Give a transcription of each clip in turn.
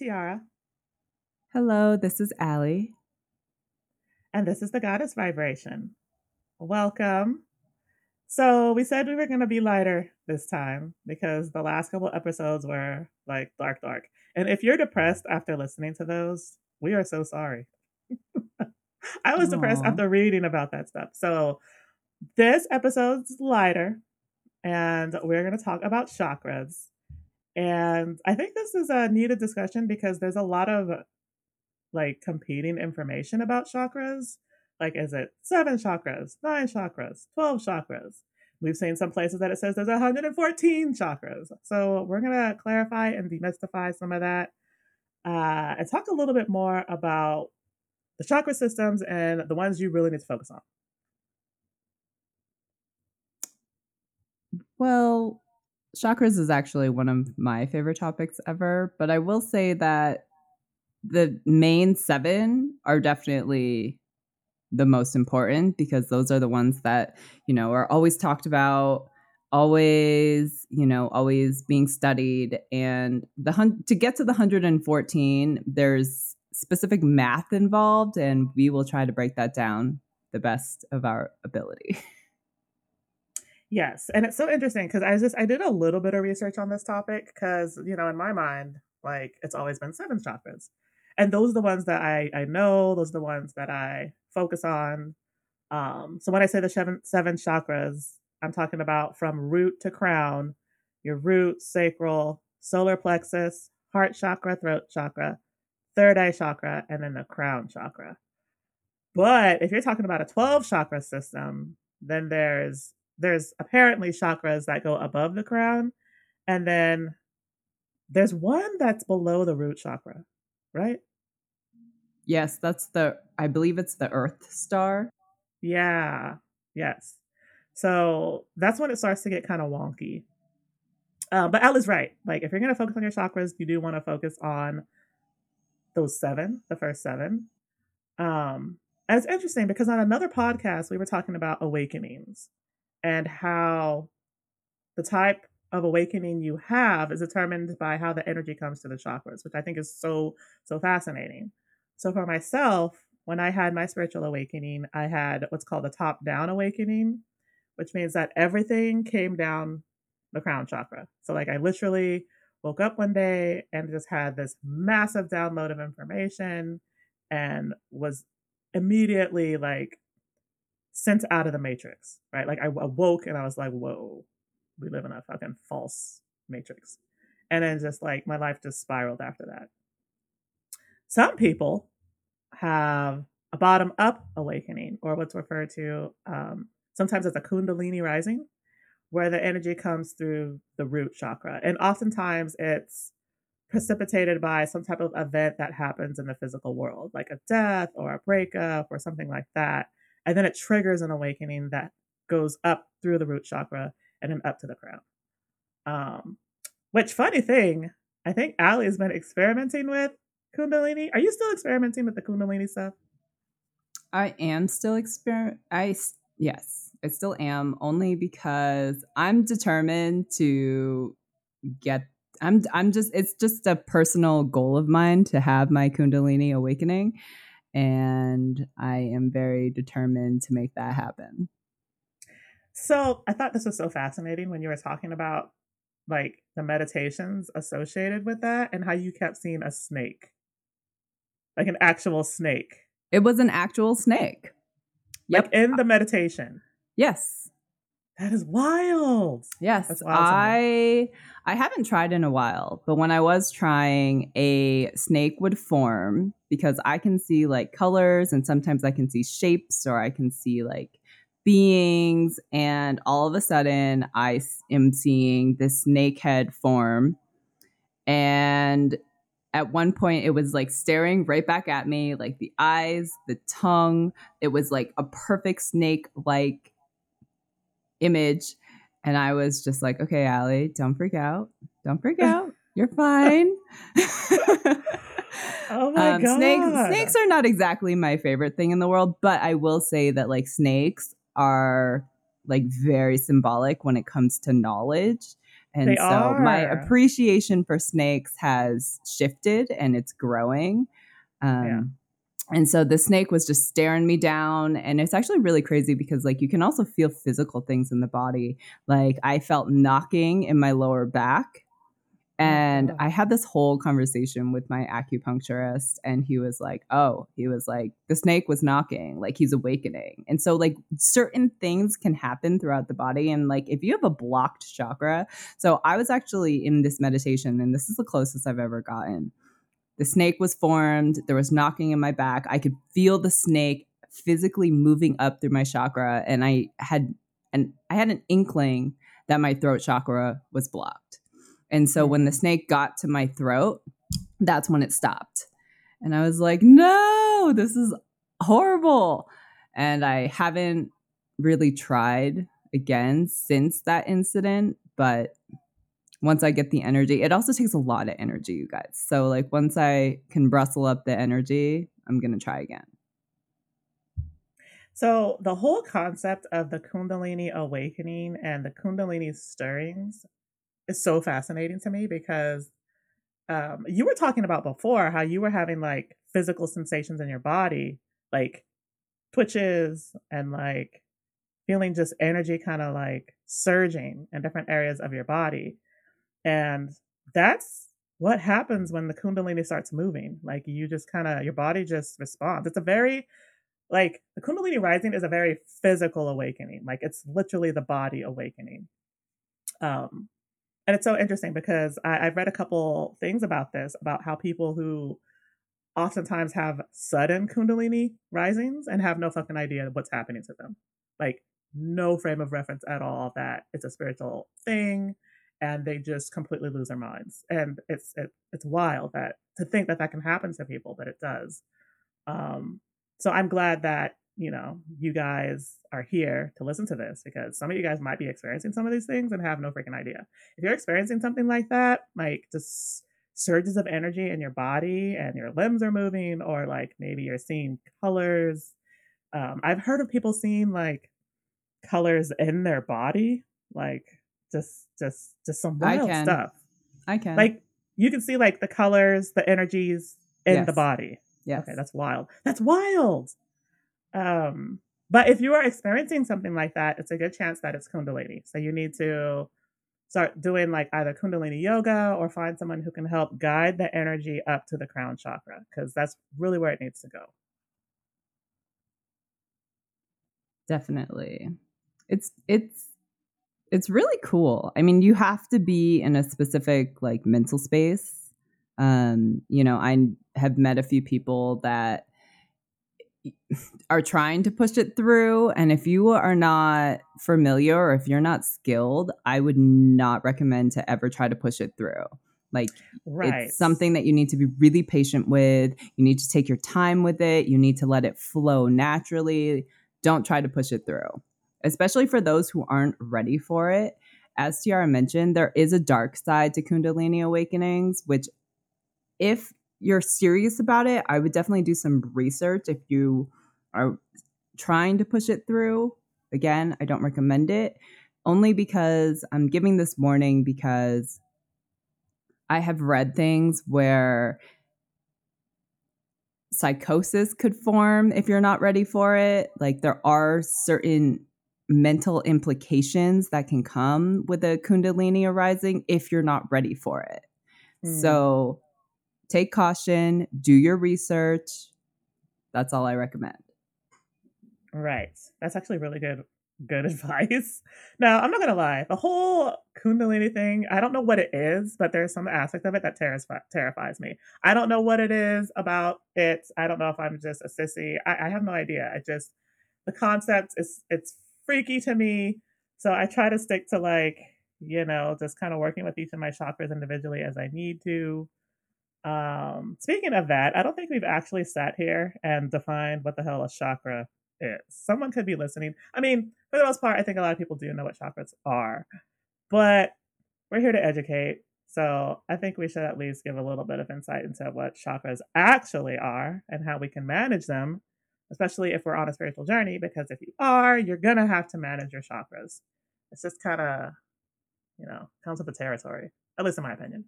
Tiarra. Hello, this is Ali. And this is the Goddess Vibration. Welcome. So, we said we were going to be lighter this time because the last couple episodes were like dark, dark. And if you're depressed after listening to those, we are so sorry. I was Aww. depressed after reading about that stuff. So, this episode's lighter, and we're going to talk about chakras. And I think this is a needed discussion because there's a lot of like competing information about chakras. Like, is it seven chakras, nine chakras, 12 chakras? We've seen some places that it says there's 114 chakras. So we're going to clarify and demystify some of that uh, and talk a little bit more about the chakra systems and the ones you really need to focus on. Well, chakras is actually one of my favorite topics ever, but I will say that the main seven are definitely the most important because those are the ones that, you know, are always talked about, always, you know, always being studied. And the hun- to get to the 114, there's specific math involved, and we will try to break that down the best of our ability. Yes, and it's so interesting because I just I did a little bit of research on this topic because you know in my mind like it's always been seven chakras, and those are the ones that I I know those are the ones that I focus on. Um, so when I say the seven seven chakras, I'm talking about from root to crown, your root, sacral, solar plexus, heart chakra, throat chakra, third eye chakra, and then the crown chakra. But if you're talking about a 12 chakra system, then there's there's apparently chakras that go above the crown, and then there's one that's below the root chakra, right? Yes, that's the I believe it's the Earth star. Yeah. Yes. So that's when it starts to get kind of wonky. Uh, but Ali's right. Like, if you're going to focus on your chakras, you do want to focus on those seven, the first seven. Um, and it's interesting because on another podcast, we were talking about awakenings and how the type of awakening you have is determined by how the energy comes to the chakras, which I think is so, so fascinating. So for myself, when I had my spiritual awakening, I had what's called a top down awakening, which means that everything came down the crown chakra. So, like, I literally woke up one day and just had this massive download of information and was immediately like sent out of the matrix, right? Like I awoke and I was like, whoa, we live in a fucking false matrix. And then just like my life just spiraled after that. Some people have a bottom up awakening or what's referred to um, sometimes as a kundalini rising, where the energy comes through the root chakra. And oftentimes it's precipitated by some type of event that happens in the physical world, like a death or a breakup or something like that and then it triggers an awakening that goes up through the root chakra and then up to the crown. Um, which funny thing, I think Ali has been experimenting with Kundalini. Are you still experimenting with the Kundalini stuff? I am still exper. I yes, I still am. Only because I'm determined to get. I'm. I'm just. It's just a personal goal of mine to have my Kundalini awakening, and I am very determined to make that happen. So I thought this was so fascinating when you were talking about like the meditations associated with that and how you kept seeing a snake, like an actual snake. It was an actual snake. Yep. Like in the meditation. Yes. That is wild. Yes. Wild I I haven't tried in a while, but when I was trying, a snake would form because I can see like colors and sometimes I can see shapes or I can see like beings. And all of a sudden, I am seeing this snake head form. And at one point, it was like staring right back at me, like the eyes, the tongue. It was like a perfect snake like image. And I was just like, okay, Ali, don't freak out. Don't freak out. You're fine. oh my um, god. Snakes snakes are not exactly my favorite thing in the world, but I will say that like snakes are like very symbolic when it comes to knowledge. And They so my appreciation for snakes has shifted and it's growing. Um, Yeah. And so the snake was just staring me down. And it's actually really crazy because, like, you can also feel physical things in the body. Like, I felt knocking in my lower back. Oh, and God. I had this whole conversation with my acupuncturist, and he was like, Oh, he was like, the snake was knocking, like he's awakening. And so, like, certain things can happen throughout the body. And, like, if you have a blocked chakra, so I was actually in this meditation, and this is the closest I've ever gotten. The snake was formed, there was knocking in my back. I could feel the snake physically moving up through my chakra, and I had and I had an inkling that my throat chakra was blocked. And so hmm. when the snake got to my throat, that's when it stopped. And I was like, no, this is horrible. And I haven't really tried again since that incident. But once I get the energy, it also takes a lot of energy, you guys. So, like, once I can rustle up the energy, I'm going to try again. So the whole concept of the Kundalini awakening and the Kundalini stirrings is so fascinating to me because um, you were talking about before how you were having like physical sensations in your body, like twitches and like feeling just energy kind of like surging in different areas of your body. And that's what happens when the Kundalini starts moving. Like you just kind of, your body just responds. It's a very, like the Kundalini rising is a very physical awakening. Like it's literally the body awakening. Um, and it's so interesting because I, I've read a couple things about this, about how people who oftentimes have sudden Kundalini risings and have no fucking idea what's happening to them. Like no frame of reference at all that it's a spiritual thing and they just completely lose their minds. And it's it, it's wild that to think that that can happen to people, but it does. Um, so I'm glad that you know you guys are here to listen to this because some of you guys might be experiencing some of these things and have no freaking idea. If you're experiencing something like that, like just surges of energy in your body and your limbs are moving, or like maybe you're seeing colors. Um, I've heard of people seeing like colors in their body, like just just just some I wild can. stuff. I can. Like you can see like the colors, the energies in the body. yes. Okay, that's wild. That's wild. Um, but if you are experiencing something like that, it's a good chance that it's Kundalini. So you need to start doing like either Kundalini yoga or find someone who can help guide the energy up to the crown chakra because that's really where it needs to go. Definitely. It's it's it's really cool. I mean, you have to be in a specific like mental space. Um, you know, I have met a few people that are trying to push it through and if you are not familiar or if you're not skilled, I would not recommend to ever try to push it through. Like Right. it's something that you need to be really patient with. You need to take your time with it. You need to let it flow naturally. Don't try to push it through, especially for those who aren't ready for it. As Tiarra mentioned, there is a dark side to Kundalini awakenings, which, if you're serious about it, I would definitely do some research if you are trying to push it through. Again, I don't recommend it only because I'm giving this warning because I have read things where psychosis could form if you're not ready for it. Like there are certain mental implications that can come with a kundalini arising if you're not ready for it. Mm. So take caution, do your research. That's all I recommend. Right. That's actually really good good advice. Now, I'm not gonna lie, the whole Kundalini thing, I don't know what it is, but there's some aspect of it that terris- terrifies me. I don't know what it is about it. I don't know if I'm just a sissy. I, I have no idea. I just the concept is it's freaky to me. So I try to stick to like, you know, just kind of working with each of my chakras individually as I need to. Um, speaking of that, I don't think we've actually sat here and defined what the hell a chakra is. Someone could be listening. I mean, for the most part, I think a lot of people do know what chakras are, but we're here to educate. So I think we should at least give a little bit of insight into what chakras actually are and how we can manage them, especially if we're on a spiritual journey. Because if you are, you're gonna have to manage your chakras. It's just kind of, you know, comes with the territory, at least in my opinion.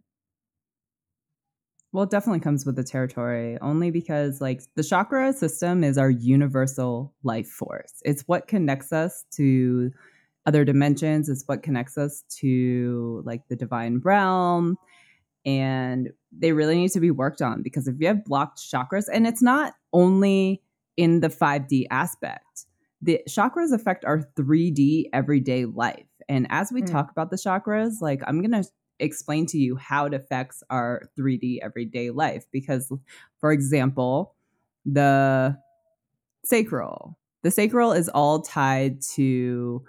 Well, it definitely comes with the territory only because, like, the chakra system is our universal life force. It's what connects us to other dimensions, it's what connects us to, like, the divine realm. And they really need to be worked on because if you have blocked chakras, and it's not only in the 5D aspect, the chakras affect our 3D everyday life. And as we mm. talk about the chakras, like I'm going to explain to you how it affects our 3D everyday life. Because, for example, the sacral, the sacral is all tied to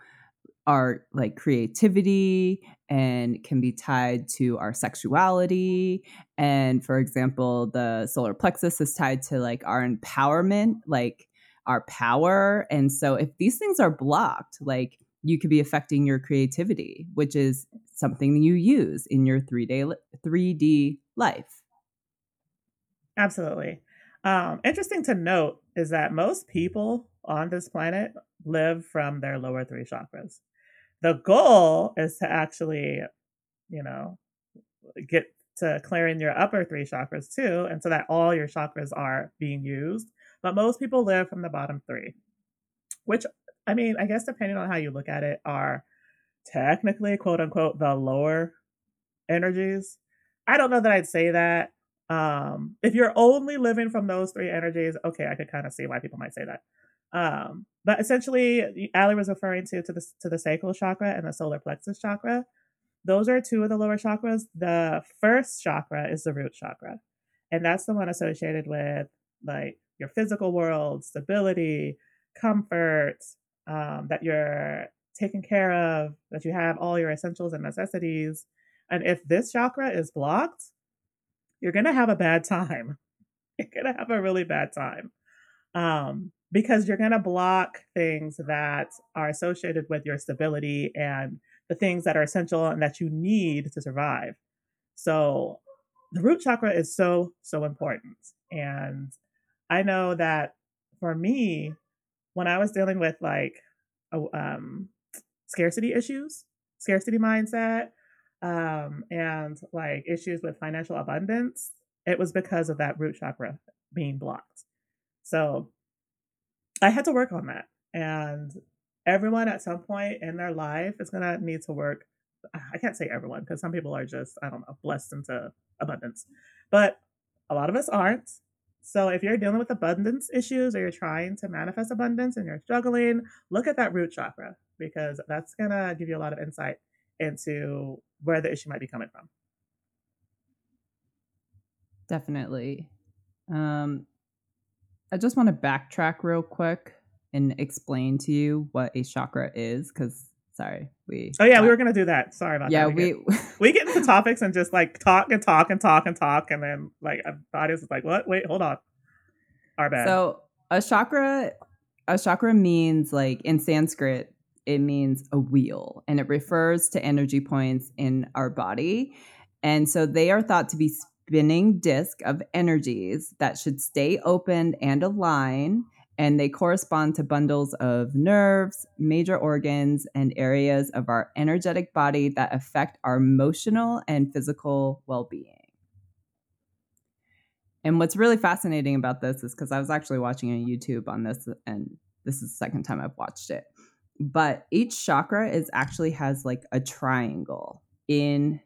our like creativity and can be tied to our sexuality and for example the solar plexus is tied to like our empowerment like our power and so if these things are blocked like you could be affecting your creativity, which is something you use in your 3D 3D life. Absolutely. Um, interesting to note is that most people on this planet live from their lower three chakras. The goal is to actually, you know, get to clearing your upper three chakras too, and so that all your chakras are being used. But most people live from the bottom three, which I mean, I guess depending on how you look at it, are technically quote unquote the lower energies. I don't know that I'd say that. Um, if you're only living from those three energies, okay, I could kind of see why people might say that. Um, but essentially, Ali was referring to to the to the sacral chakra and the solar plexus chakra. Those are two of the lower chakras. The first chakra is the root chakra, and that's the one associated with like your physical world, stability, comfort, um, that you're taken care of, that you have all your essentials and necessities. And if this chakra is blocked, you're to have a bad time. You're to have a really bad time um, because you're going to block things that are associated with your stability and the things that are essential and that you need to survive. So, the root chakra is so, so important. And I know that for me, when I was dealing with like um, scarcity issues, scarcity mindset, um, and like issues with financial abundance, it was because of that root chakra being blocked. So I had to work on that. And everyone at some point in their life is going to need to work. I can't say everyone because some people are just, I don't know, blessed into abundance. But a lot of us aren't. So if you're dealing with abundance issues or you're trying to manifest abundance and you're struggling, look at that root chakra because that's going to give you a lot of insight into where the issue might be coming from. Definitely. Um, I just want to backtrack real quick and explain to you what a chakra is because sorry we oh yeah uh, we were gonna do that. Sorry about yeah that we we get, we get into topics and just like talk and talk and talk and talk and then like the audience is like what? Wait hold on. Our bad. So a chakra a chakra means like in sanskrit it means a wheel and it refers to energy points in our body. And so they are thought to be spinning disk of energies that should stay open and align and they correspond to bundles of nerves, major organs, and areas of our energetic body that affect our emotional and physical well being. And what's really fascinating about this is because I was actually watching a YouTube on this, and this is the second time I've watched it. But each chakra is actually has like a triangle in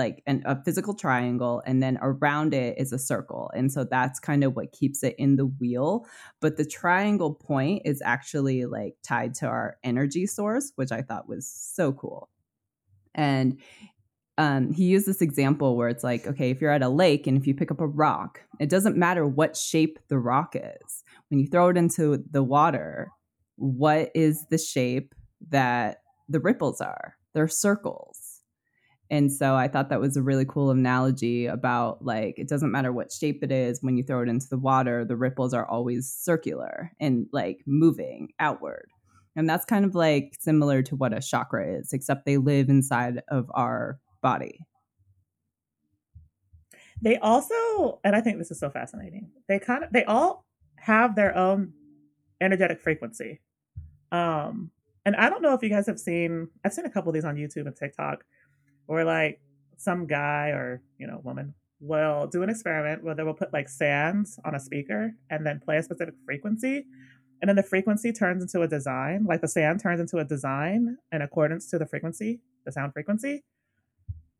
like an, a physical triangle and then around it is a circle and so that's kind of what keeps it in the wheel but the triangle point is actually like tied to our energy source which i thought was so cool. And um, he used this example where it's like okay if you're at a lake and if you pick up a rock it doesn't matter what shape the rock is. When you throw it into the water what is the shape that the ripples are? They're circles and so I thought that was a really cool analogy about like it doesn't matter what shape it is when you throw it into the water, the ripples are always circular and like moving outward. And that's kind of like similar to what a chakra is, except they live inside of our body. They also, and I think this is so fascinating, they kind of, they all have their own energetic frequency. Um, and I don't know if you guys have seen, I've seen a couple of these on YouTube and TikTok or like some guy or you know woman will do an experiment where they will put like sands on a speaker and then play a specific frequency and then the frequency turns into a design like the sand turns into a design in accordance to the frequency the sound frequency.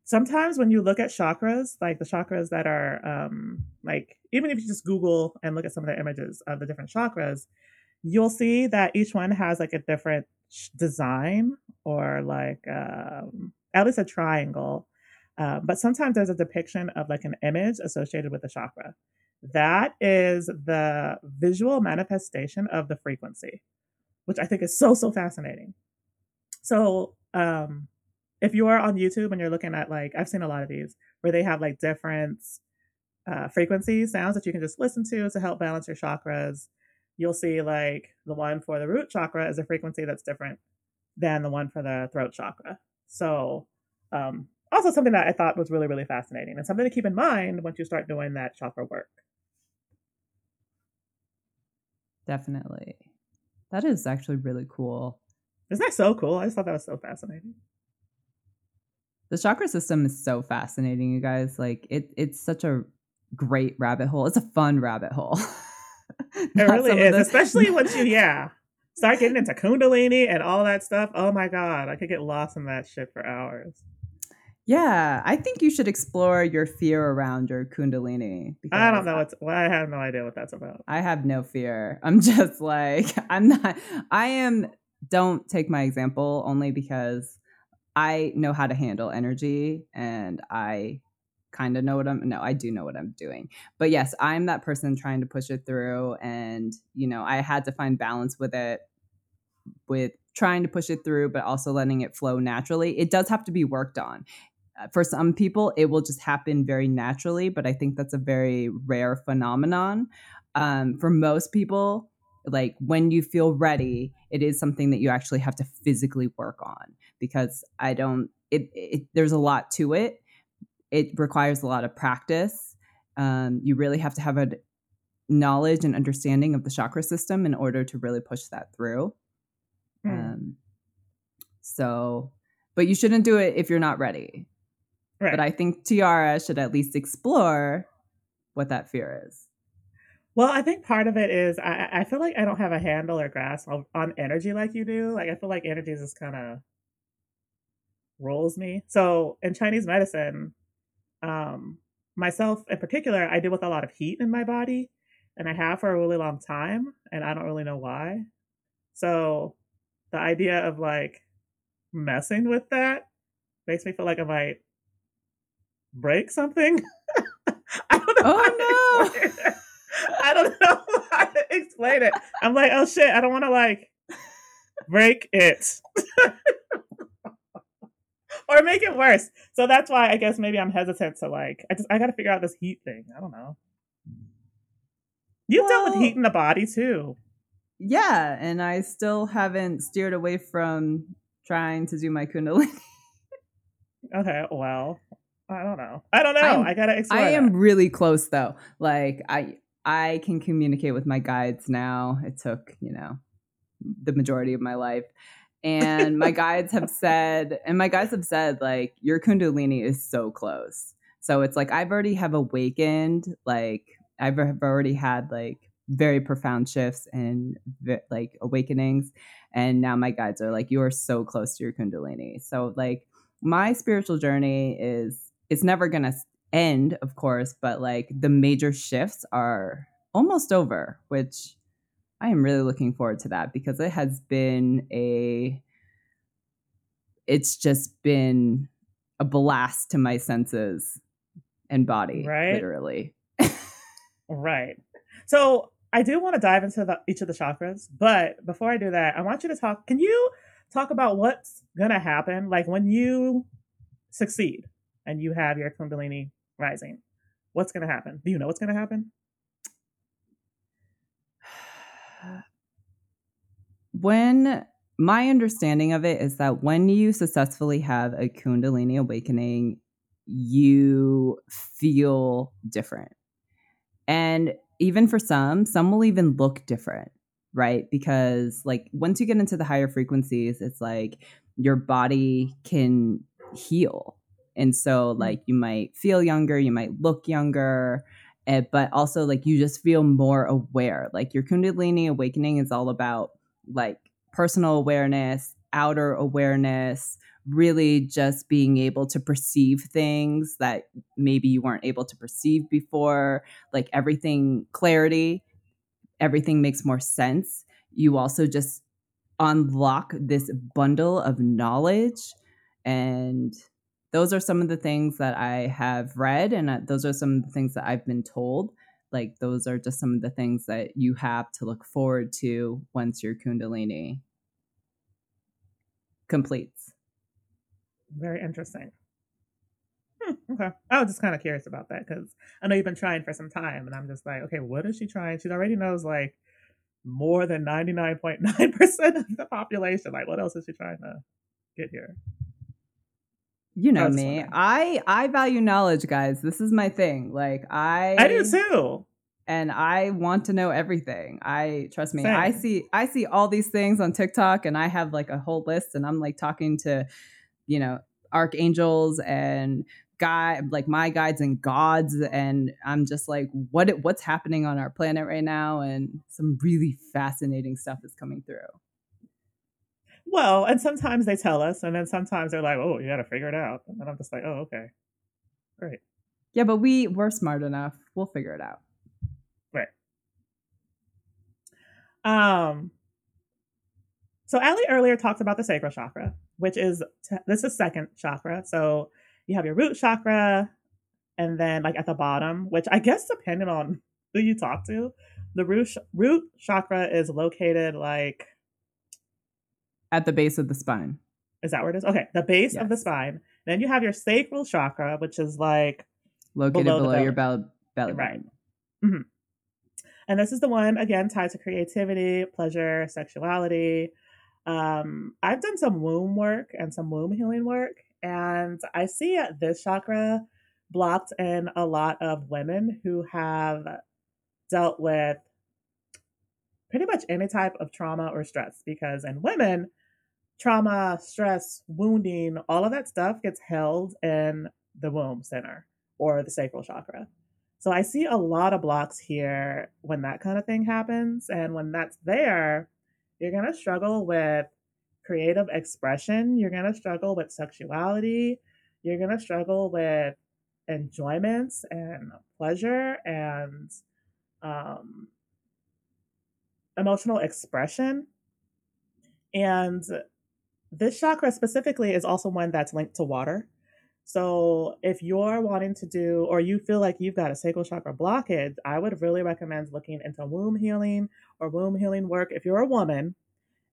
Sometimes when you look at chakras like the chakras that are um like even if you just google and look at some of the images of the different chakras you'll see that each one has like a different design or like um at least a triangle uh, but sometimes there's a depiction of like an image associated with the chakra. That is the visual manifestation of the frequency, which I think is so, so fascinating. So, um, if you are on YouTube and you're looking at like, I've seen a lot of these where they have like different uh, frequencies, sounds that you can just listen to to help balance your chakras. You'll see like the one for the root chakra is a frequency that's different than the one for the throat chakra. So, um, also something that I thought was really, really fascinating and something to keep in mind once you start doing that chakra work. Definitely. That is actually really cool. Isn't that so cool? I just thought that was so fascinating. The chakra system is so fascinating, you guys. Like it it's such a great rabbit hole. It's a fun rabbit hole. it really is, the- especially once you yeah, start getting into kundalini and all that stuff. Oh my god, I could get lost in that shit for hours. Yeah, I think you should explore your fear around your kundalini. I don't know what's. Well, I have no idea what that's about. I have no fear. I'm just like I'm not. I am. Don't take my example only because I know how to handle energy and I kind of know what I'm. No, I do know what I'm doing. But yes, I'm that person trying to push it through, and you know, I had to find balance with it, with trying to push it through, but also letting it flow naturally. It does have to be worked on. Uh, for some people it will just happen very naturally but i think that's a very rare phenomenon um, for most people like when you feel ready it is something that you actually have to physically work on because i don't it, it there's a lot to it it requires a lot of practice um, you really have to have a knowledge and understanding of the chakra system in order to really push that through mm. um, so but you shouldn't do it if you're not ready Right. But I think Tiarra should at least explore what that fear is. Well, I think part of it is I, I feel like I don't have a handle or grasp on, on energy like you do. Like I feel like energy just kind of rolls me. So in Chinese medicine, um, myself in particular, I deal with a lot of heat in my body, and I have for a really long time, and I don't really know why. So the idea of like messing with that makes me feel like I might break something. I don't know. Oh no. I don't know how to explain it. I'm like, oh shit, I don't want to like break it. or make it worse. So that's why I guess maybe I'm hesitant to like I just I gotta figure out this heat thing. I don't know. You've well, dealt with heat in the body too. Yeah, and I still haven't steered away from trying to do my kundalini. okay, well, I don't know. I don't know. I'm, i got to explore. I am really close though. Like I I can communicate with my guides now. It took, you know, the majority of my life. And my guides have said, and my guides have said, like, your Kundalini is so close. So it's like I've already have awakened, like I've already had like very profound shifts and like awakenings. And now my guides are like, you are so close to your Kundalini. So like my spiritual journey is it's never going to end, of course, but like the major shifts are almost over, which I am really looking forward to that because it has been a it's just been a blast to my senses and body, right? Literally. right. So I do want to dive into the, each of the chakras, but before I do that, I want you to talk. Can you talk about what's gonna happen, like when you succeed? and you have your Kundalini rising, what's going to happen? Do you know what's going to happen? When my understanding of it is that when you successfully have a Kundalini awakening, you feel different. And even for some, some will even look different, right? Because, like, once you get into the higher frequencies, it's like your body can heal And so, like, you might feel younger, you might look younger, uh, but also, like, you just feel more aware. Like, your Kundalini awakening is all about like personal awareness, outer awareness, really just being able to perceive things that maybe you weren't able to perceive before, like everything clarity, everything makes more sense. You also just unlock this bundle of knowledge and those are some of the things that I have read, and uh, those are some of the things that I've been told. Like, those are just some of the things that you have to look forward to once your Kundalini completes. Very interesting. Hmm, okay. I was just kind of curious about that because I know you've been trying for some time, and I'm just like, okay, what is she trying? She already knows like more than 99.9% of the population. Like, what else is she trying to get here? You know me. I I value knowledge, guys. This is my thing. Like I I do too. And I want to know everything. I trust me. Same. I see I see all these things on TikTok and I have like a whole list and I'm like talking to, you know, archangels and guy like my guides and gods and I'm just like what what's happening on our planet right now and some really fascinating stuff is coming through. Well, and sometimes they tell us, and then sometimes they're like, "Oh, you got to figure it out," and then I'm just like, "Oh, okay, great." Yeah, but we we're smart enough. We'll figure it out. Right. Um. So Ali earlier talked about the sacral chakra, which is t- this is second chakra. So you have your root chakra, and then like at the bottom, which I guess depending on who you talk to, the root sh- root chakra is located like at the base of the spine. Is that where it is? Okay, the base yes. of the spine. Then you have your sacral chakra, which is like located below, below your belly, belly right. Mm-hmm. And this is the one again tied to creativity, pleasure, sexuality. Um, I've done some womb work and some womb healing work, and I see this chakra blocked in a lot of women who have dealt with pretty much any type of trauma or stress because in women trauma, stress, wounding, all of that stuff gets held in the womb center or the sacral chakra. So I see a lot of blocks here when that kind of thing happens. And when that's there, you're going to struggle with creative expression. You're going to struggle with sexuality. You're going to struggle with enjoyments and pleasure and um, emotional expression. And this chakra specifically is also one that's linked to water. So if you're wanting to do, or you feel like you've got a sacral chakra blockage, I would really recommend looking into womb healing or womb healing work. If you're a woman,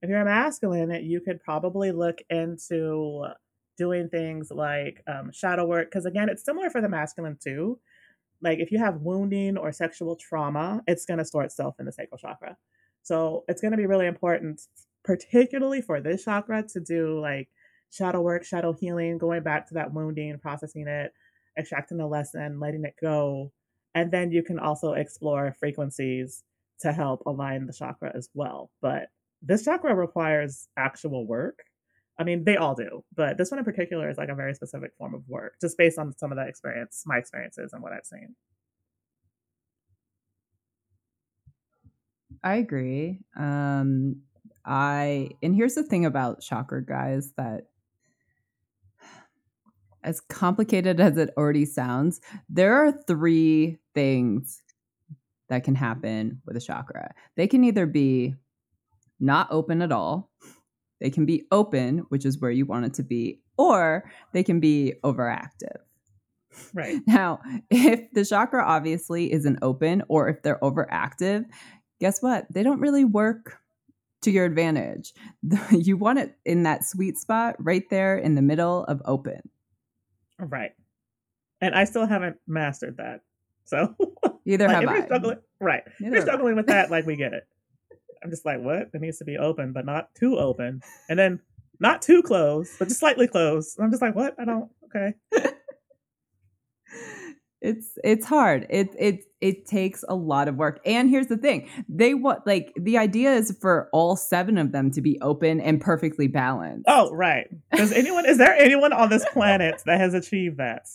if you're a masculine, you could probably look into doing things like um, shadow work. Because again, it's similar for the masculine too. Like if you have wounding or sexual trauma, it's going to store itself in the sacral chakra. So it's going to be really important particularly for this chakra to do like shadow work, shadow healing, going back to that wounding, processing it, extracting the lesson, letting it go. And then you can also explore frequencies to help align the chakra as well. But this chakra requires actual work. I mean, they all do, but this one in particular is like a very specific form of work, just based on some of the experience, my experiences, and what I've seen. I agree. Um, I and here's the thing about chakra guys that as complicated as it already sounds, there are three things that can happen with a chakra. They can either be not open at all, they can be open, which is where you want it to be, or they can be overactive. Right. Now, if the chakra obviously isn't open or if they're overactive, guess what? They don't really work to your advantage. you want it in that sweet spot right there in the middle of open. Right. And I still haven't mastered that. So either like, have I. Struggling, right. Neither you're struggling with that, like we get it. I'm just like, what? It needs to be open, but not too open. And then not too close, but just slightly closed. I'm just like, what? I don't okay. It's it's hard. It it it takes a lot of work. And here's the thing: they want like the idea is for all seven of them to be open and perfectly balanced. Oh, right. Does anyone is there anyone on this planet that has achieved that?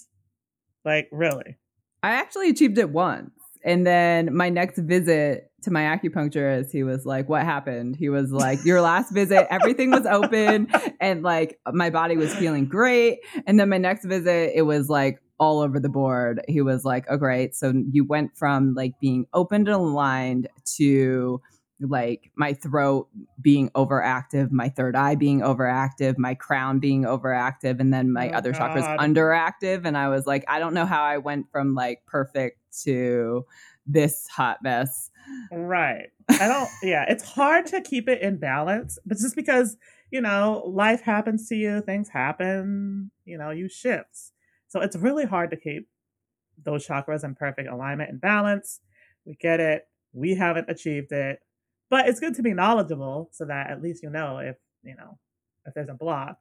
Like, really? I actually achieved it once. And then my next visit to my acupuncturist, he was like, What happened? He was like, Your last visit, everything was open and like my body was feeling great. And then my next visit, it was like all over the board. He was like, Oh, great. So you went from like being open and aligned to like my throat being overactive, my third eye being overactive, my crown being overactive, and then my oh, other God. chakras underactive. And I was like, I don't know how I went from like perfect to this hot mess. Right. I don't, yeah, it's hard to keep it in balance, but just because, you know, life happens to you, things happen, you know, you shift. So it's really hard to keep those chakras in perfect alignment and balance. We get it. We haven't achieved it. But it's good to be knowledgeable so that at least you know if you know if there's a block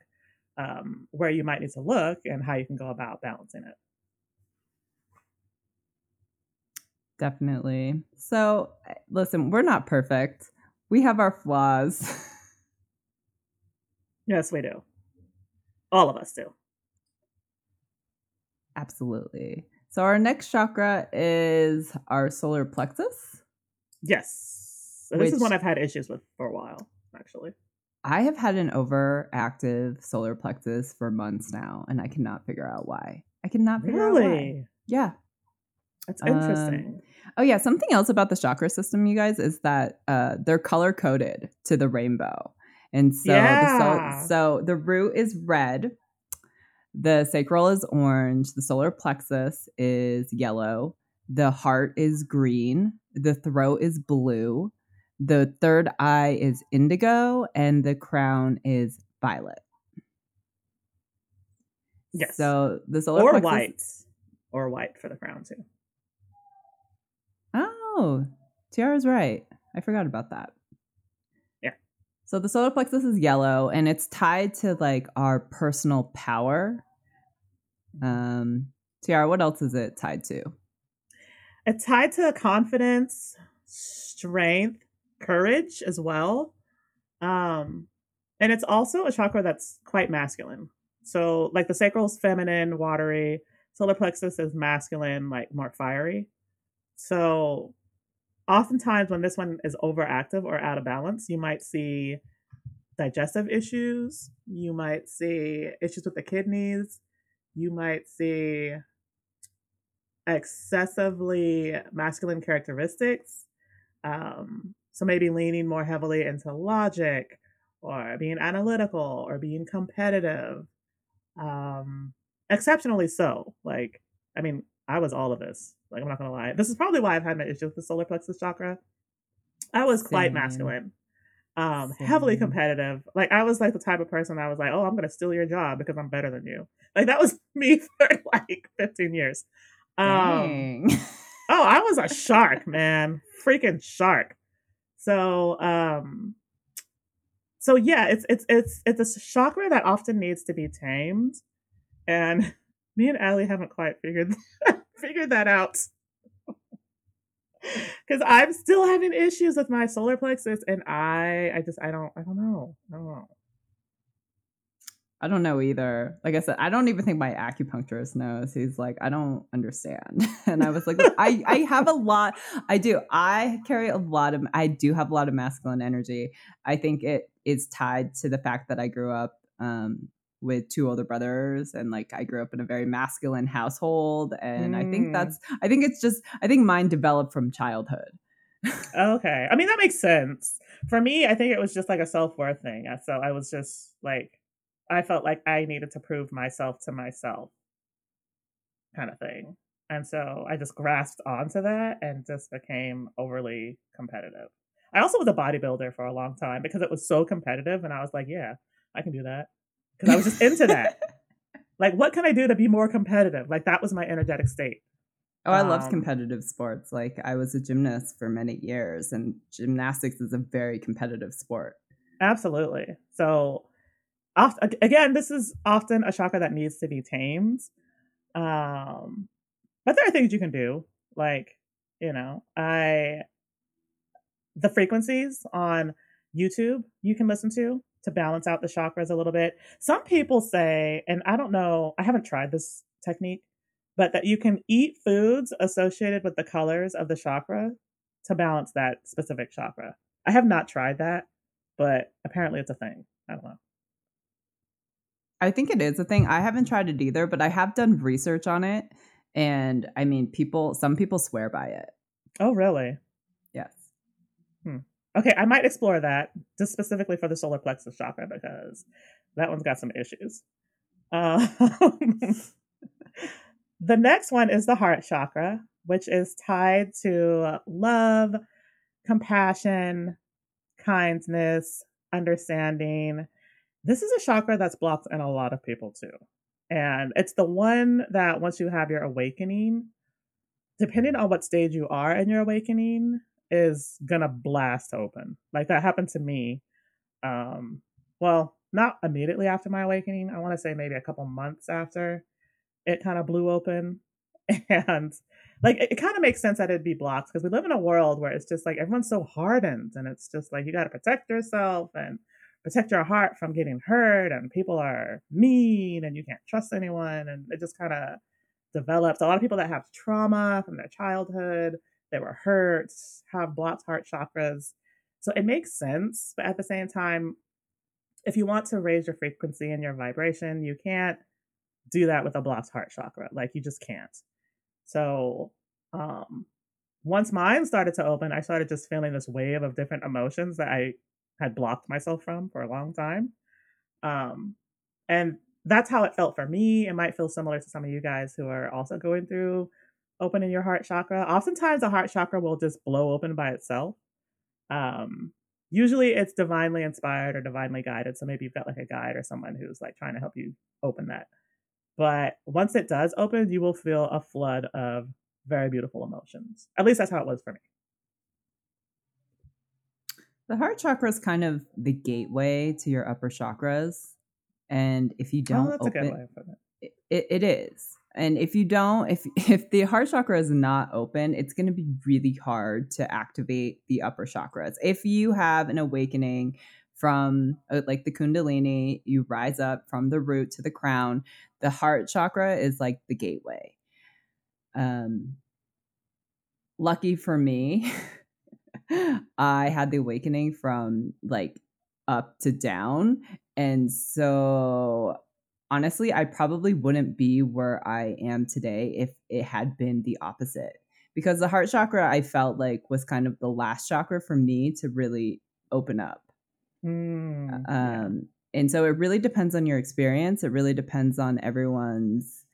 um, where you might need to look and how you can go about balancing it. Definitely. So listen we're not perfect. We have our flaws. Yes we do. All of us do absolutely so our next chakra is our solar plexus yes so this is one I've had issues with for a while, actually. I have had an overactive solar plexus for months now, and I cannot figure out why. I cannot figure really? out why. Yeah. That's interesting. Um, oh yeah, something else about the chakra system, you guys, is that uh, they're color coded to the rainbow, and so yeah. the so the root is red, the sacral is orange, the solar plexus is yellow, the heart is green, the throat is blue, the third eye is indigo and the crown is violet. Yes. So the solar or plexus... white, or white for the crown too. Oh, Tiarra's right. I forgot about that. So the solar plexus is yellow, and it's tied to like our personal power. Um, Tiarra, what else is it tied to? It's tied to confidence, strength, courage as well. Um, and it's also a chakra that's quite masculine. So, like the sacral is feminine, watery. Solar plexus is masculine, like more fiery. So, oftentimes when this one is overactive or out of balance, you might see digestive issues. You might see issues with the kidneys. You might see excessively masculine characteristics. Um, so maybe leaning more heavily into logic or being analytical or being competitive. Um, exceptionally so. Like, I mean, I was all of this. Like, I'm not gonna lie. This is probably why I've had my issue with the solar plexus chakra. I was Same. quite masculine, um, heavily competitive. Like, I was like the type of person I was like, oh, I'm gonna steal your job because I'm better than you. Like, that was me for like 15 years. Um, oh, I was a shark, man, freaking shark. So um so yeah, it's it's it's it's a chakra that often needs to be tamed. And me and Ali haven't quite figured figured that out. Cause I'm still having issues with my solar plexus and I I just I don't I don't know. I don't know. I don't know either. Like I said, I don't even think my acupuncturist knows. He's like, I don't understand. And I was like, I, I have a lot. I do. I carry a lot of, I do have a lot of masculine energy. I think it is tied to the fact that I grew up um, with two older brothers and like I grew up in a very masculine household. And mm. I think mm. that's, I think it's just, I think mine developed from childhood. okay. I mean, that makes sense. For me, I think it was just like a self worth thing. So I was just like, I felt like I needed to prove myself to myself, kind of thing. And so I just grasped onto that and just became overly competitive. I also was a bodybuilder for a long time because it was so competitive. And I was like, yeah, I can do that. Because I was just into that. like, what can I do to be more competitive? Like, that was my energetic state. Oh, I um, loved competitive sports. Like, I was a gymnast for many years, and gymnastics is a very competitive sport. Absolutely. So, again, this is often a chakra that needs to be tamed. Um, but there are things you can do, like you know, I the frequencies on YouTube you can listen to to balance out the chakras a little bit. Some people say, and I don't know, I haven't tried this technique, but that you can eat foods associated with the colors of the chakra to balance that specific chakra. I have not tried that, but apparently it's a thing. I don't know. I think it is a thing. I haven't tried it either, but I have done research on it. And I mean, people, some people swear by it. Oh, really? Okay, I might explore that just specifically for the solar plexus chakra because that one's got some issues. Uh, the next one is the heart chakra, which is tied to love, compassion, kindness, understanding. This is a chakra that's blocked in a lot of people too. And it's the one that once you have your awakening, depending on what stage you are in your awakening, is gonna blast open. Like that happened to me. Um, well, not immediately after my awakening. I want to say maybe a couple months after it kind of blew open. And like it, it kind of makes sense that it'd be blocked because we live in a world where it's just like everyone's so hardened and it's just like you got to protect yourself and protect your heart from getting hurt and people are mean and you can't trust anyone and it just kind of develops a lot of people that have trauma from their childhood they were hurt have blocked heart chakras so it makes sense but at the same time if you want to raise your frequency and your vibration you can't do that with a blocked heart chakra like you just can't so um once mine started to open i started just feeling this wave of different emotions that i had blocked myself from for a long time. Um, and that's how it felt for me. It might feel similar to some of you guys who are also going through opening your heart chakra. Oftentimes, the heart chakra will just blow open by itself. Um, usually, it's divinely inspired or divinely guided. So maybe you've got like a guide or someone who's like trying to help you open that. But once it does open, you will feel a flood of very beautiful emotions. At least that's how it was for me. The heart chakra is kind of the gateway to your upper chakras. And if you oh, don't oh, open it, it, it is. And if you don't, if if the heart chakra is not open, it's going to be really hard to activate the upper chakras. If you have an awakening from uh, like the kundalini, you rise up from the root to the crown. The heart chakra is like the gateway. Um, lucky for me, I had the awakening from like up to down. And so honestly, I probably wouldn't be where I am today if it had been the opposite. Because the heart chakra, I felt like was kind of the last chakra for me to really open up. Mm, um. And so it really depends on your experience. It really depends on everyone's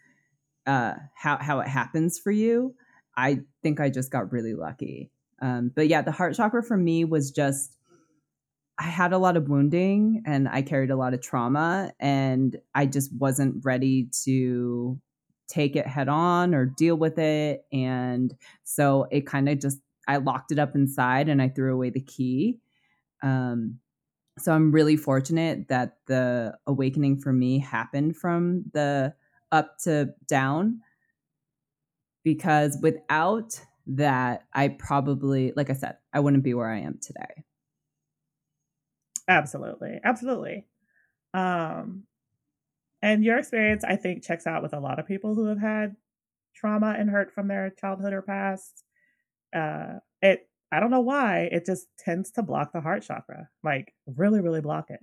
uh, how how it happens for you. I think I just got really lucky. Um, but yeah, the heart chakra for me was just I had a lot of wounding and I carried a lot of trauma, and I just wasn't ready to take it head on or deal with it. And so it kind of just, I locked it up inside and I threw away the key. Um, so I'm really fortunate that the awakening for me happened from the up to down because without that I probably, like I said, I wouldn't be where I am today. Absolutely. Absolutely. Um, and your experience, I think, checks out with a lot of people who have had trauma and hurt from their childhood or past. Uh, it, I don't know why, it just tends to block the heart chakra, like really, really block it.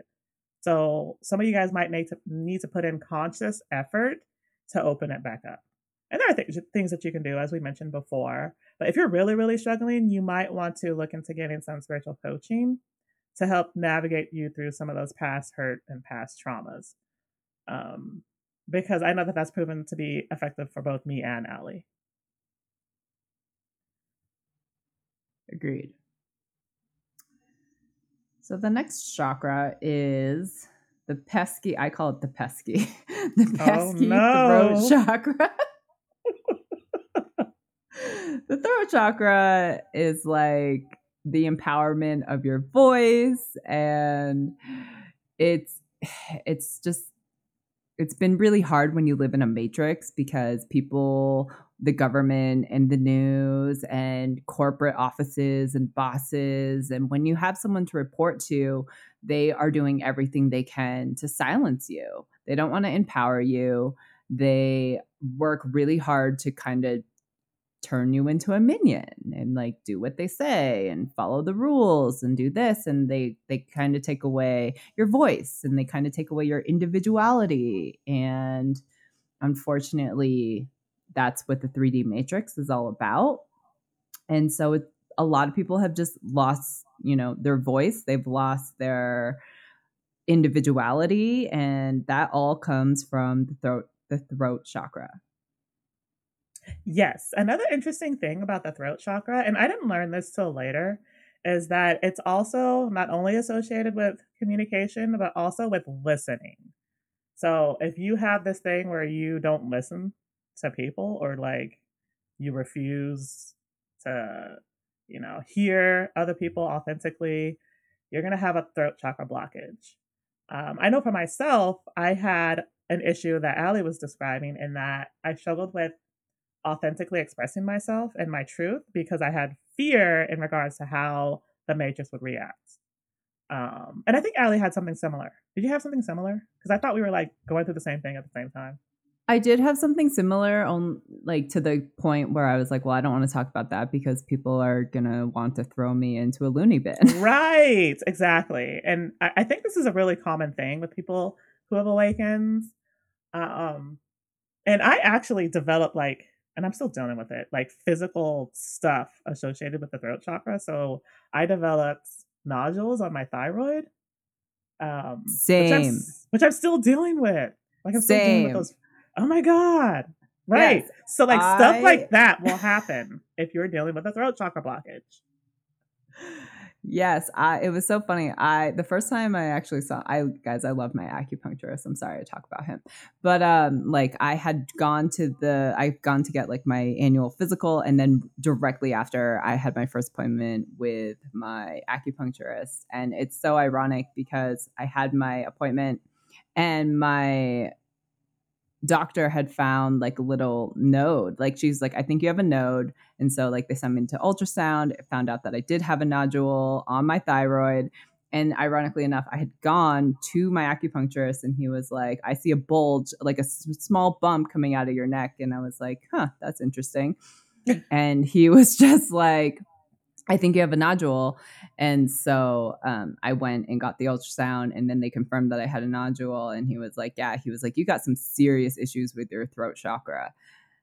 So some of you guys might need to need to put in conscious effort to open it back up. And there are th- things that you can do, as we mentioned before. But if you're really, really struggling, you might want to look into getting some spiritual coaching to help navigate you through some of those past hurt and past traumas. Um, because I know that that's proven to be effective for both me and Ali. Agreed. So the next chakra is the pesky, I call it the pesky, the oh, pesky oh, no. throat chakra. the throat chakra is like the empowerment of your voice and it's it's just it's been really hard when you live in a matrix because people the government and the news and corporate offices and bosses and when you have someone to report to they are doing everything they can to silence you. They don't want to empower you. They work really hard to kind of turn you into a minion and like do what they say and follow the rules and do this and they they kind of take away your voice and they kind of take away your individuality. And unfortunately that's what the 3D matrix is all about. And so it, a lot of people have just lost you know their voice. They've lost their individuality and that all comes from the throat the throat chakra Yes. Another interesting thing about the throat chakra, and I didn't learn this till later, is that it's also not only associated with communication, but also with listening. So if you have this thing where you don't listen to people or like you refuse to, you know, hear other people authentically, you're going to have a throat chakra blockage. Um, I know for myself, I had an issue that Ali was describing in that I struggled with authentically expressing myself and my truth because I had fear in regards to how the Matrix would react. Um, and I think Ali had something similar. Did you have something similar? Because I thought we were like going through the same thing at the same time. I did have something similar on like to the point where I was like, well, I don't want to talk about that because people are gonna want to throw me into a loony bin. right, exactly. And I, I, think this is a really common thing with people who have awakens. Uh, um, and I actually developed like and I'm still dealing with it, like physical stuff associated with the throat chakra. So I developed nodules on my thyroid. Um, Same. Which I'm, which I'm still dealing with. Like I'm still Same. dealing with those. Oh my god! Right. Yes, so like I... stuff like that will happen if you're dealing with a throat chakra blockage. Yes, I it was so funny. I the first time I actually saw I guys, I love my acupuncturist. I'm sorry to talk about him. But um like I had gone to the I've gone to get like my annual physical and then directly after I had my first appointment with my acupuncturist. And it's so ironic because I had my appointment and my doctor had found like a little node. Like she's like, I think you have a node. And so like they sent me into ultrasound, found out that I did have a nodule on my thyroid. And ironically enough, I had gone to my acupuncturist and he was like, I see a bulge, like a s- small bump coming out of your neck. And I was like, huh, that's interesting. and he was just like, I think you have a nodule. And so um, I went and got the ultrasound, and then they confirmed that I had a nodule. And he was like, Yeah, he was like, You got some serious issues with your throat chakra.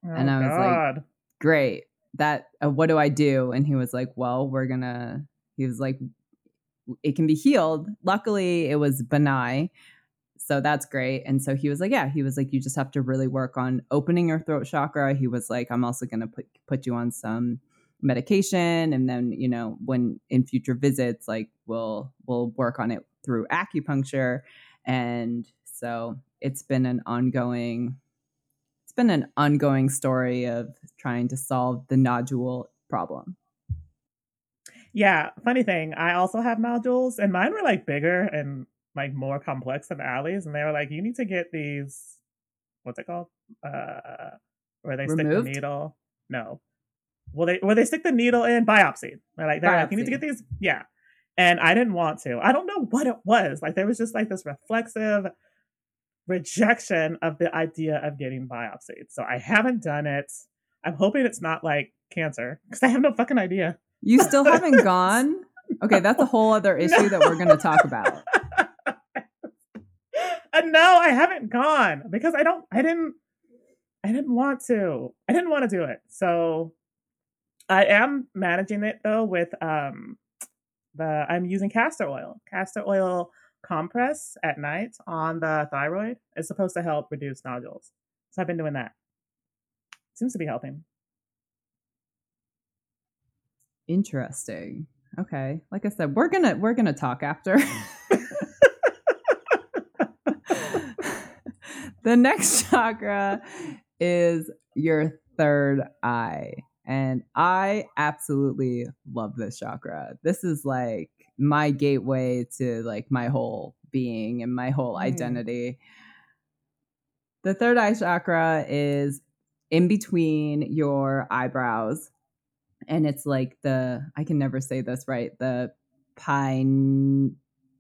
Oh, and I was God. like, Great. That, uh, what do I do? And he was like, Well, we're gonna, he was like, It can be healed. Luckily, it was benign. So that's great. And so he was like, Yeah, he was like, You just have to really work on opening your throat chakra. He was like, I'm also gonna put, put you on some medication and then you know when in future visits like we'll we'll work on it through acupuncture. And so it's been an ongoing it's been an ongoing story of trying to solve the nodule problem. Yeah funny thing i also have nodules and mine were like bigger and like more complex than Ali's and they were like you need to get these what's it called? Uh where they Removed? stick the needle. No well they where they stick the needle in biopsy. They're like, they're biopsy. like, you need to get these, yeah. And I didn't want to. I don't know what it was. Like there was just like this reflexive rejection of the idea of getting biopsied. So I haven't done it. I'm hoping it's not like cancer because I have no fucking idea. You still haven't gone? Okay, that's a whole other issue no. that we're going to talk about. no, I haven't gone because I don't. I didn't. I didn't want to. I didn't want to do it. So I am managing it though with um the I'm using castor oil. Castor oil compress at night on the thyroid is supposed to help reduce nodules. So I've been doing that. Seems to be helping. Interesting. Okay. Like I said, we're gonna we're gonna talk after. the next chakra is your third eye. And I absolutely love this chakra. This is like my gateway to like my whole being and my whole mm. identity. The third eye chakra is in between your eyebrows. And it's like the, I can never say this right, the pine,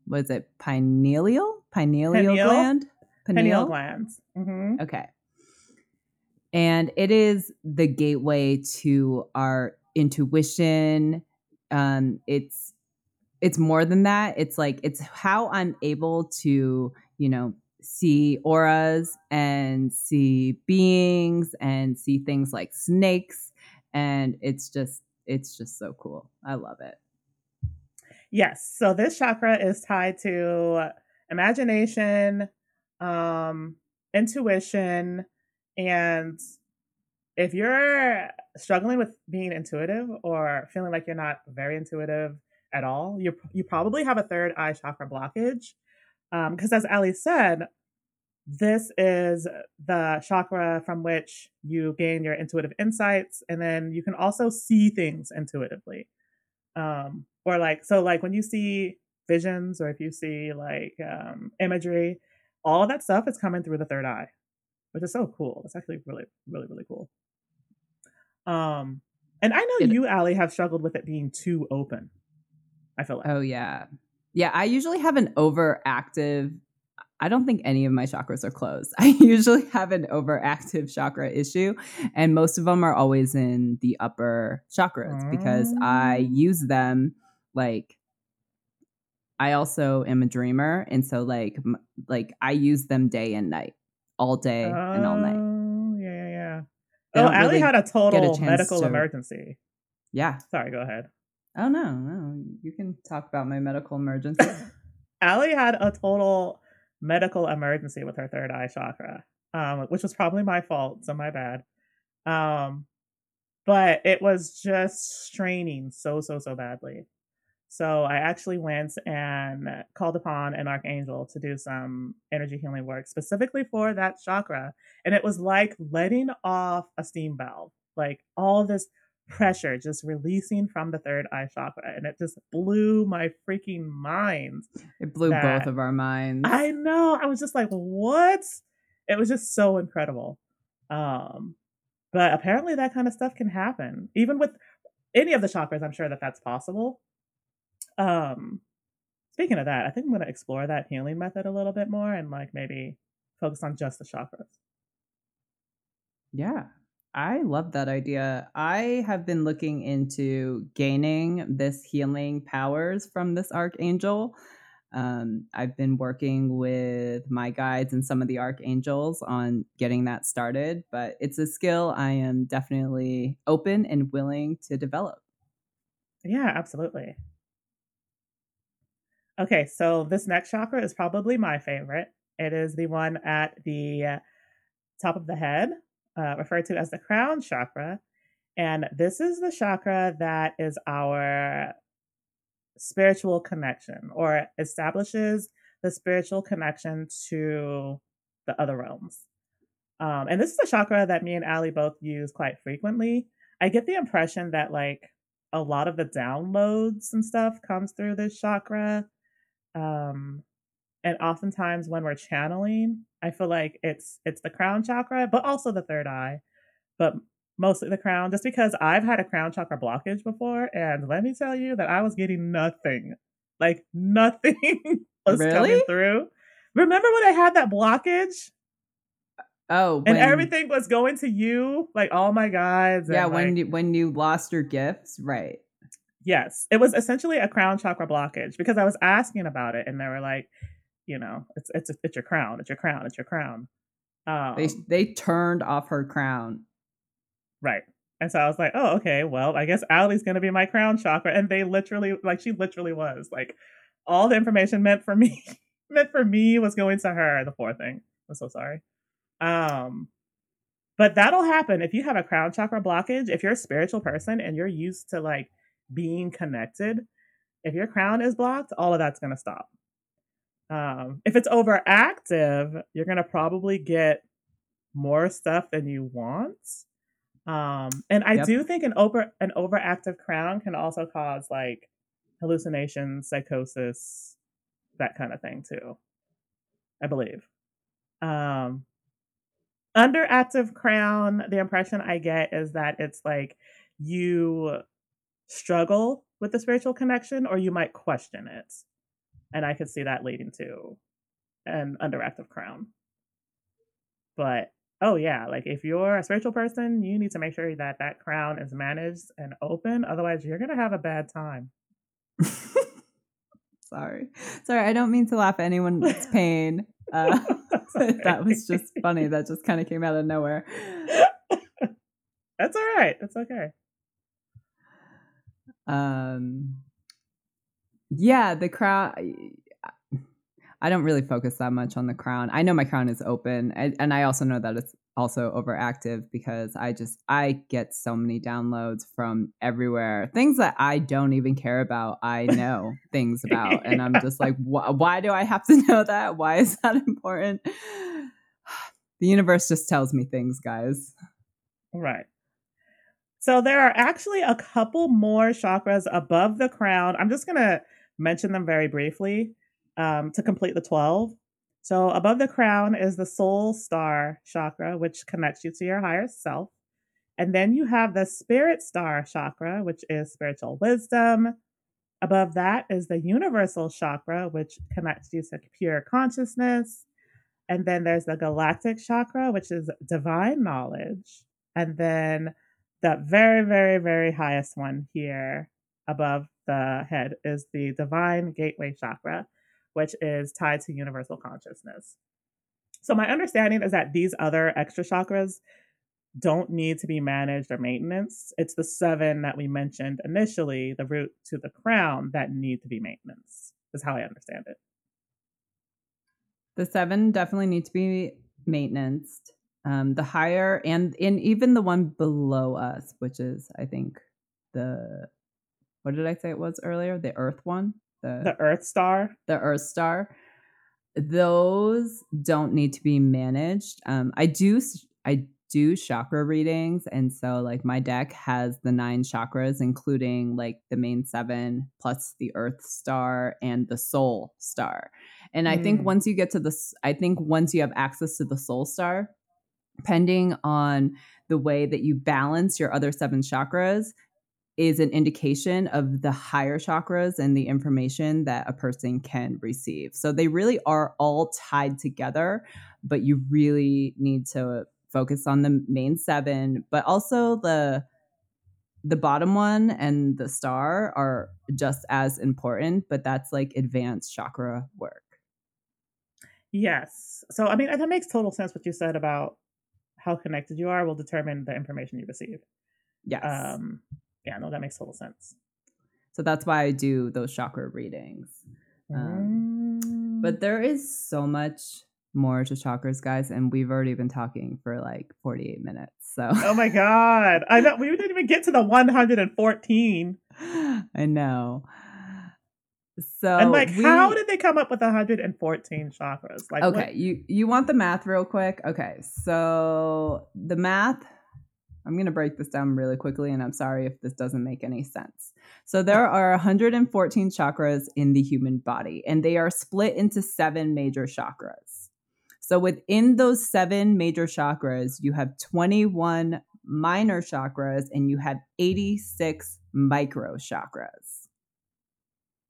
what is it, pineal? Pineal Pineal? gland? Pineal glands. hmm Okay. And it is the gateway to our intuition. Um, it's it's more than that. It's like it's how I'm able to, you know, see auras and see beings and see things like snakes. And it's just it's just so cool. I love it. Yes. So this chakra is tied to imagination, um, intuition, and if you're struggling with being intuitive or feeling like you're not very intuitive at all, you you probably have a third eye chakra blockage. Because as Ali said, this is the chakra from which you gain your intuitive insights, and then you can also see things intuitively. Um, or like so, like when you see visions, or if you see like um, imagery, all that stuff is coming through the third eye, which is so cool. It's actually really, really, really cool. Um, and I know It- you, Ali, have struggled with it being too open. I feel like. Oh yeah. Yeah, I usually have an overactive I don't think any of my chakras are closed. I usually have an overactive chakra issue and most of them are always in the upper chakras because I Mm. use them like I also am a dreamer and so like m- like I use them day and night, all day and all night. Oh, yeah, yeah, yeah. Oh, Ali really had a get a total medical to- emergency. Yeah. Sorry, go ahead. Oh no, no. You can talk about my medical emergency. Ali had a total medical emergency with her third eye chakra, um, which was probably my fault, so my bad. Um, but it was just straining so, so, so badly. So I actually went and called upon an archangel to do some energy healing work specifically for that chakra. And it was like letting off a steam valve, like all this pressure just releasing from the third eye chakra. And it just blew my freaking mind. It blew both of our minds. I know. I was just like, what? It was just so incredible. Um, but apparently that kind of stuff can happen. Even with any of the chakras, I'm sure that that's possible. Um, speaking of that, I think I'm going to explore that healing method a little bit more and like maybe focus on just the chakras. Yeah, I love that idea. I have been looking into gaining this healing powers from this archangel. Um, I've been working with my guides and some of the archangels on getting that started, but it's a skill I am definitely open and willing to develop. Yeah, absolutely. Okay, so this next chakra is probably my favorite. It is the one at the top of the head, uh, referred to as the crown chakra. And this is the chakra that is our spiritual connection or establishes the spiritual connection to the other realms. Um, and this is a chakra that me and Ali both use quite frequently. I get the impression that like a lot of the downloads and stuff comes through this chakra. Um, and oftentimes when we're channeling, I feel like it's it's the crown chakra, but also the third eye, but mostly the crown, just because I've had a crown chakra blockage before, and let me tell you that I was getting nothing, like nothing was coming through. Remember when I had that blockage Oh, and everything was going to you, like all my guides? Yeah, and, when like- you, when you lost your gifts, right? Yes, it was essentially a crown chakra blockage because I was asking about it, and they were like, you know, it's it's it's your crown, it's your crown, it's your crown. Um, They they turned off her crown. right, and so I was like, oh, okay, well, I guess Ali's gonna be my crown chakra, and they literally, like, she literally was like, all the information meant for me, meant for me was going to her. The poor thing. I'm so sorry. Um, but that'll happen if you have a crown chakra blockage. If you're a spiritual person and you're used to like being connected, if your crown is blocked, all of that's going to stop. Um, if it's overactive, you're going to probably get more stuff than you want. Um, and I Yep. do think an over an overactive crown can also cause like hallucinations, psychosis, that kind of thing too. I believe. Um, underactive crown, the impression I get is that it's like you struggle with the spiritual connection or you might question it. And I could see that leading to an underactive crown. But oh yeah, like if you're a spiritual person, you need to make sure that that crown is managed and open. Otherwise, you're gonna have a bad time. Sorry, sorry, I don't mean to laugh at anyone's pain. Uh, that was just funny. That just kind of came out of nowhere. That's all right. That's okay. Um, yeah, the crown. I don't really focus that much on the crown. I know my crown is open, and, and I also know that it's also overactive because I just I get so many downloads from everywhere. Things that I don't even care about, I know things about, and I'm just like, wh- why do I have to know that? Why is that important? The universe just tells me things, guys. Right. So there are actually a couple more chakras above the crown. I'm just gonna mention them very briefly um, to complete the 12. So above the crown is the soul star chakra, which connects you to your higher self. And then you have the spirit star chakra, which is spiritual wisdom. Above that is the universal chakra, which connects you to pure consciousness. And then there's the galactic chakra, which is divine knowledge. And then the very, very, very highest one here above the head is the divine gateway chakra, which is tied to universal consciousness. So, my understanding is that these other extra chakras don't need to be managed or maintenance. It's the seven that we mentioned initially, the root to the crown, that need to be maintenance, is how I understand it. The seven definitely need to be maintenance. Um, the higher and in even the one below us, which is I think the what did I say it was earlier? The Earth one the the Earth Star, the Earth Star. Those don't need to be managed. Um, I do I do chakra readings, and so like my deck has the nine chakras, including like the main seven plus the Earth Star and the Soul Star. And I think hmm. once you get to this, I think once you have access to the Soul Star, depending on the way that you balance your other seven chakras, is an indication of the higher chakras and the information that a person can receive. So they really are all tied together, but you really need to focus on the main seven, but also the the bottom one and the star are just as important, but that's like advanced chakra work. Yes. So I mean that makes total sense what you said about how connected you are will determine the information you receive. Yes. Um yeah, no, that makes total sense. So that's why I do those chakra readings. Um, mm. But there is so much more to chakras, guys, and we've already been talking for like 48 minutes. So Oh my god. I know we didn't even get to the 114. I know. So And like we, how did they come up with 114 chakras? Like Okay, what? you you want the math real quick? Okay. So the math I'm going to break this down really quickly, and I'm sorry if this doesn't make any sense. So, there are 114 chakras in the human body, and they are split into seven major chakras. So, within those seven major chakras, you have 21 minor chakras and you have 86 micro chakras.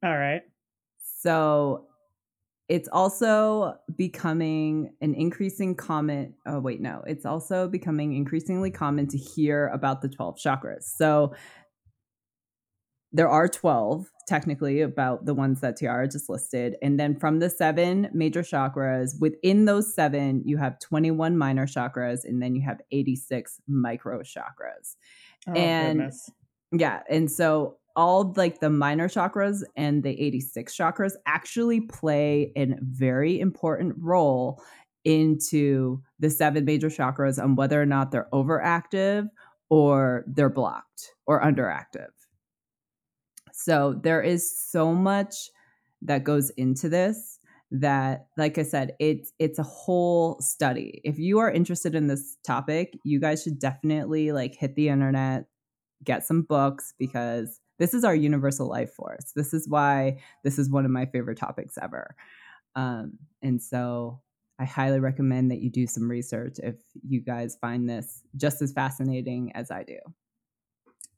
All right. So, it's also becoming an increasing common oh wait no it's also becoming increasingly common to hear about the 12 chakras so there are 12 technically about the ones that Tiarra just listed and then from the seven major chakras within those seven you have 21 minor chakras and then you have 86 micro chakras oh, and goodness. yeah and so all like the minor chakras and the 86 chakras actually play a very important role into the seven major chakras on whether or not they're overactive or they're blocked or underactive. So there is so much that goes into this that like I said it's it's a whole study. If you are interested in this topic, you guys should definitely like hit the internet, get some books because this is our universal life force. This is why this is one of my favorite topics ever. Um, and so I highly recommend that you do some research if you guys find this just as fascinating as I do.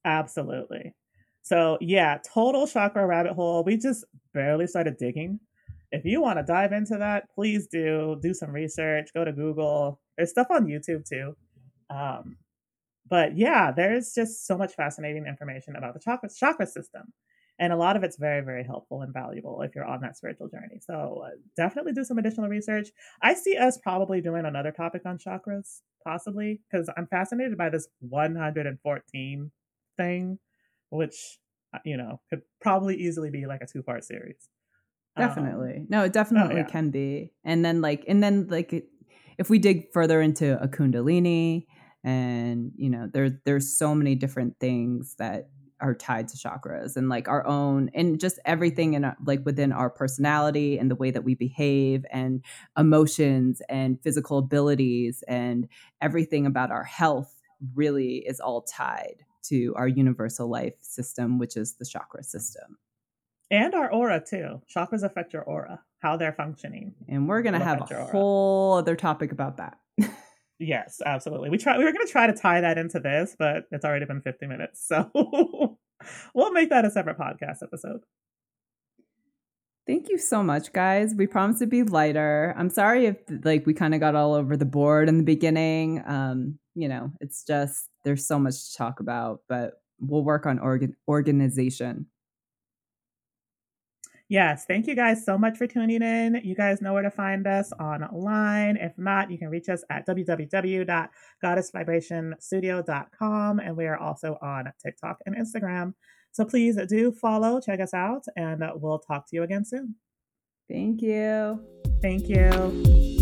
Absolutely. So, yeah, total chakra rabbit hole. We just barely started digging. If you want to dive into that, please do. Do some research. Go to Google. There's stuff on YouTube too. Um, but yeah, there's just so much fascinating information about the chakra, chakra system. And a lot of it's very, very helpful and valuable if you're on that spiritual journey. So uh, definitely do some additional research. I see us probably doing another topic on chakras, possibly, because I'm fascinated by this 114 thing, which, uh, you know, could probably easily be like a two part series. Definitely. Um, no, it definitely oh, yeah. can be. And then, like, and then, like, if we dig further into a Kundalini, and you know there there's so many different things that are tied to chakras and like our own and just everything in our, like within our personality and the way that we behave and emotions and physical abilities and everything about our health really is all tied to our universal life system which is the chakra system. And our aura too. Chakras affect your aura how they're functioning. And we're going to have a whole other topic about that Yes, absolutely. We try we were gonna try to tie that into this, but it's already been 50 minutes. So we'll make that a separate podcast episode. Thank you so much, guys. We promise to be lighter. I'm sorry if like we kind of got all over the board in the beginning. Um, you know, it's just there's so much to talk about, but we'll work on organ- organization. Yes, thank you guys so much for tuning in. You guys know where to find us online. If not, you can reach us at www.goddessvibrationstudio.com. And we are also on TikTok and Instagram. So please do follow, check us out, and we'll talk to you again soon. Thank you. Thank you.